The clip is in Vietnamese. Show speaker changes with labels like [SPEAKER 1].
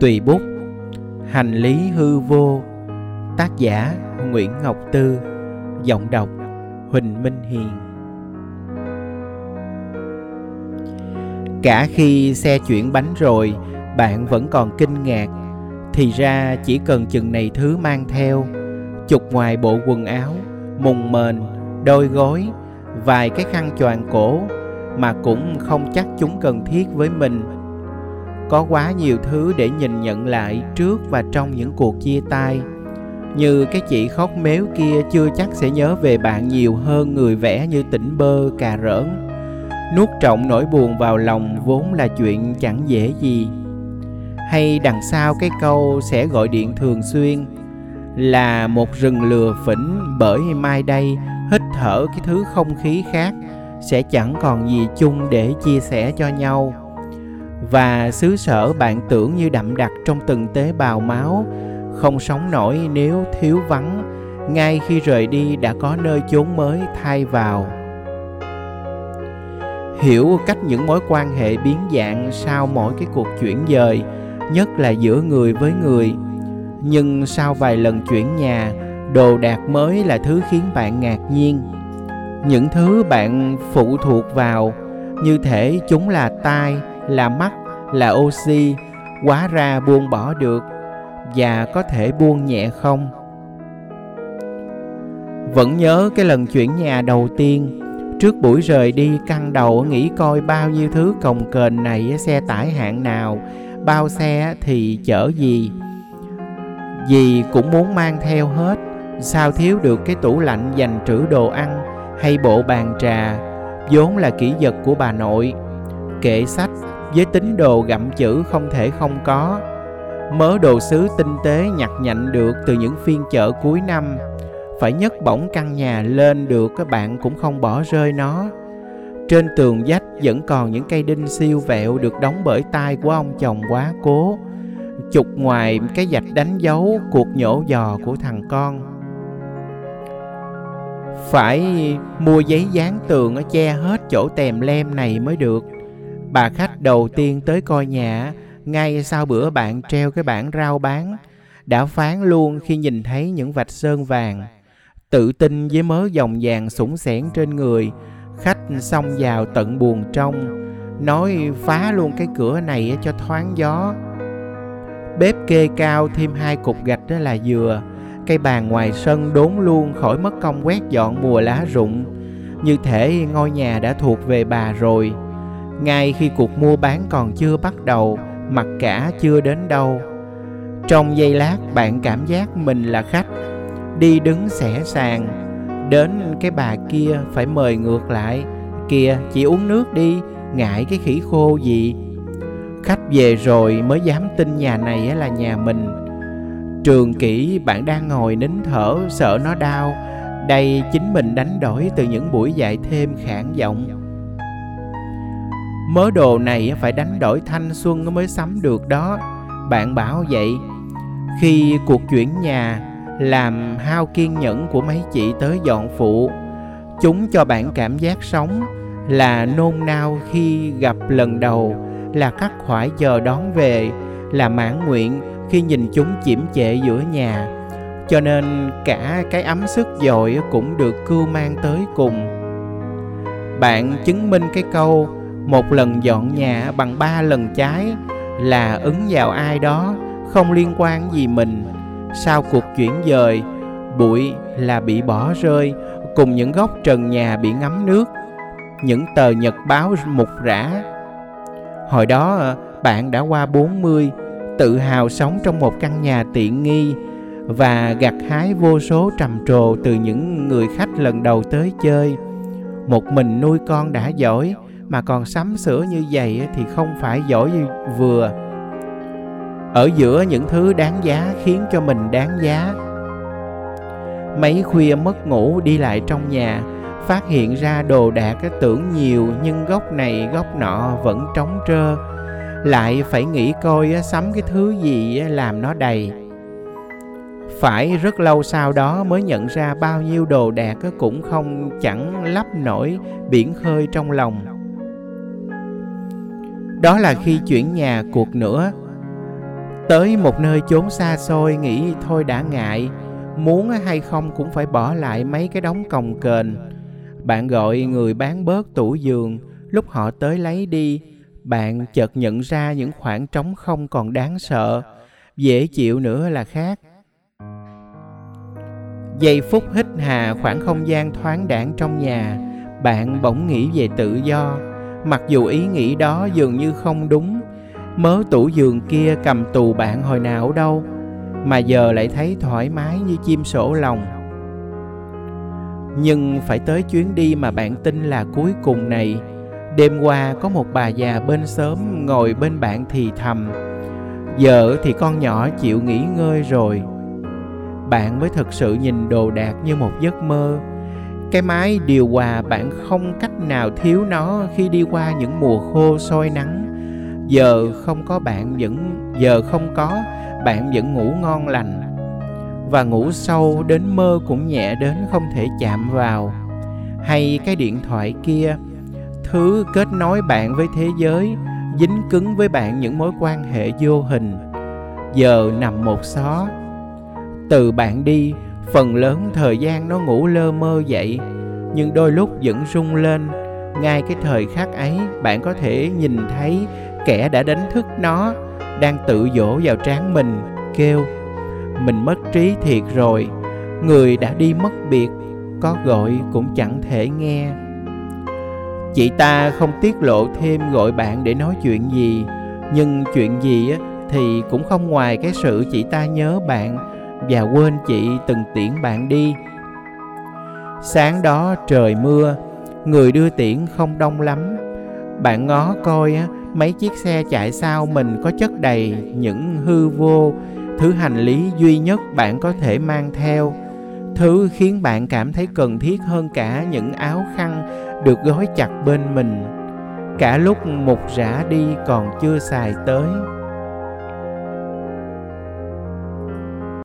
[SPEAKER 1] Tùy bút. Hành lý hư vô. Tác giả Nguyễn Ngọc Tư. Giọng đọc Huỳnh Minh Hiền. Cả khi xe chuyển bánh rồi, Bạn vẫn còn kinh ngạc. Thì ra chỉ cần chừng này thứ mang theo. Chục ngoài bộ quần áo, Mùng mền, Đôi gối, Vài cái khăn choàng cổ Mà cũng không chắc chúng cần thiết với mình có quá nhiều thứ để nhìn nhận lại trước và trong những cuộc chia tay. Như cái chị khóc méo kia chưa chắc sẽ nhớ về bạn nhiều hơn người vẽ như tỉnh bơ, cà rỡn. Nuốt trọng nỗi buồn vào lòng vốn là chuyện chẳng dễ gì. Hay đằng sau cái câu sẽ gọi điện thường xuyên, là một rừng lừa phỉnh bởi mai đây hít thở cái thứ không khí khác sẽ chẳng còn gì chung để chia sẻ cho nhau và xứ sở bạn tưởng như đậm đặc trong từng tế bào máu. Không sống nổi nếu thiếu vắng. Ngay khi rời đi đã có nơi chốn mới thay vào. Hiểu cách những mối quan hệ biến dạng sau mỗi cái cuộc chuyển dời, nhất là giữa người với người. Nhưng sau vài lần chuyển nhà, đồ đạc mới là thứ khiến bạn ngạc nhiên. Những thứ bạn phụ thuộc vào, như thể chúng là tai là mắt, là oxy quá ra buông bỏ được và có thể buông nhẹ không? Vẫn nhớ cái lần chuyển nhà đầu tiên, trước buổi rời đi căng đầu nghĩ coi bao nhiêu thứ cồng kềnh này xe tải hạng nào, bao xe thì chở gì? Gì cũng muốn mang theo hết, sao thiếu được cái tủ lạnh dành trữ đồ ăn hay bộ bàn trà? Vốn là kỹ vật của bà nội. Kệ sách với tín đồ gặm chữ không thể không có. Mớ đồ sứ tinh tế nhặt nhạnh được từ những phiên chợ cuối năm. Phải nhấc bổng căn nhà lên được, các bạn cũng không bỏ rơi nó. Trên tường vách vẫn còn những cây đinh siêu vẹo được đóng bởi tay của ông chồng quá cố. Chụp ngoài cái dạch đánh dấu cuộc nhổ giò của thằng con. Phải mua giấy dán tường ở che hết chỗ tèm lem này mới được bà khách đầu tiên tới coi nhà, ngay sau bữa bạn treo cái bảng rau bán, đã phán luôn khi nhìn thấy những vạch sơn vàng. Tự tin với mớ dòng vàng sủng sẻn trên người, khách xông vào tận buồng trong, nói phá luôn cái cửa này cho thoáng gió. Bếp kê cao thêm hai cục gạch đó là dừa, cây bàn ngoài sân đốn luôn khỏi mất công quét dọn mùa lá rụng. Như thể ngôi nhà đã thuộc về bà rồi ngay khi cuộc mua bán còn chưa bắt đầu, mặc cả chưa đến đâu. Trong giây lát, bạn cảm giác mình là khách. Đi đứng xẻ sàng đến cái bà kia phải mời ngược lại. Kìa, chị uống nước đi, ngại cái khỉ khô gì. Khách về rồi mới dám tin nhà này là nhà mình. Trường kỷ bạn đang ngồi nín thở, sợ nó đau. Đây chính mình đánh đổi từ những buổi dạy thêm khản giọng mớ đồ này phải đánh đổi thanh xuân mới sắm được đó. Bạn bảo vậy. Khi cuộc chuyển nhà, làm hao kiên nhẫn của mấy chị tới dọn phụ, chúng cho bạn cảm giác sống là nôn nao khi gặp lần đầu, là khắc khoải chờ đón về, là mãn nguyện khi nhìn chúng chiếm trệ giữa nhà. Cho nên cả cái ấm sức dội cũng được cưu mang tới cùng. Bạn chứng minh cái câu một lần dọn nhà bằng ba lần trái là ứng vào ai đó, không liên quan gì mình. Sau cuộc chuyển dời, bụi là bị bỏ rơi, cùng những góc trần nhà bị ngấm nước. Những tờ nhật báo mục rã. Hồi đó, bạn đã qua 40 tự hào sống trong một căn nhà tiện nghi và gặt hái vô số trầm trồ từ những người khách lần đầu tới chơi. Một mình nuôi con đã giỏi mà còn sắm sửa như vậy thì không phải giỏi vừa. Ở giữa những thứ đáng giá khiến cho mình đáng giá. Mấy khuya mất ngủ đi lại trong nhà, phát hiện ra đồ đạc tưởng nhiều nhưng góc này góc nọ vẫn trống trơ. Lại phải nghĩ coi sắm cái thứ gì làm nó đầy. Phải rất lâu sau đó mới nhận ra bao nhiêu đồ đạc cũng không chẳng lấp nổi, biển khơi trong lòng đó là khi chuyển nhà cuộc nữa. Tới một nơi chốn xa xôi, nghĩ thôi đã ngại. Muốn hay không cũng phải bỏ lại mấy cái đống cồng kềnh. Bạn gọi người bán bớt tủ giường. Lúc họ tới lấy đi, bạn chợt nhận ra những khoảng trống không còn đáng sợ. Dễ chịu nữa là khác. Giây phút hít hà khoảng không gian thoáng đãng trong nhà, bạn bỗng nghĩ về tự do mặc dù ý nghĩ đó dường như không đúng, mớ tủ giường kia cầm tù bạn hồi nào đâu, mà giờ lại thấy thoải mái như chim sổ lòng. Nhưng phải tới chuyến đi mà bạn tin là cuối cùng này. Đêm qua có một bà già bên xóm ngồi bên bạn thì thầm, giờ thì con nhỏ chịu nghỉ ngơi rồi. Bạn mới thực sự nhìn đồ đạc như một giấc mơ cái máy điều hòa bạn không cách nào thiếu nó khi đi qua những mùa khô sôi nắng. Giờ không có bạn vẫn, giờ không có, bạn vẫn ngủ ngon lành. Và ngủ sâu đến mơ cũng nhẹ đến không thể chạm vào. Hay cái điện thoại kia, thứ kết nối bạn với thế giới, dính cứng với bạn những mối quan hệ vô hình. Giờ nằm một xó, từ bạn đi phần lớn thời gian nó ngủ lơ mơ dậy nhưng đôi lúc vẫn rung lên. Ngay cái thời khắc ấy, bạn có thể nhìn thấy kẻ đã đánh thức nó, đang tự dỗ vào trán mình, kêu, mình mất trí thiệt rồi, người đã đi mất biệt, có gọi cũng chẳng thể nghe. Chị ta không tiết lộ thêm gọi bạn để nói chuyện gì, nhưng chuyện gì thì cũng không ngoài cái sự chị ta nhớ bạn và quên chị từng tiễn bạn đi. Sáng đó trời mưa, người đưa tiễn không đông lắm. Bạn ngó coi mấy chiếc xe chạy sau mình có chất đầy những hư vô. Thứ hành lý duy nhất bạn có thể mang theo. Thứ khiến bạn cảm thấy cần thiết hơn cả những áo khăn được gói chặt bên mình. Cả lúc một rã đi còn chưa xài tới.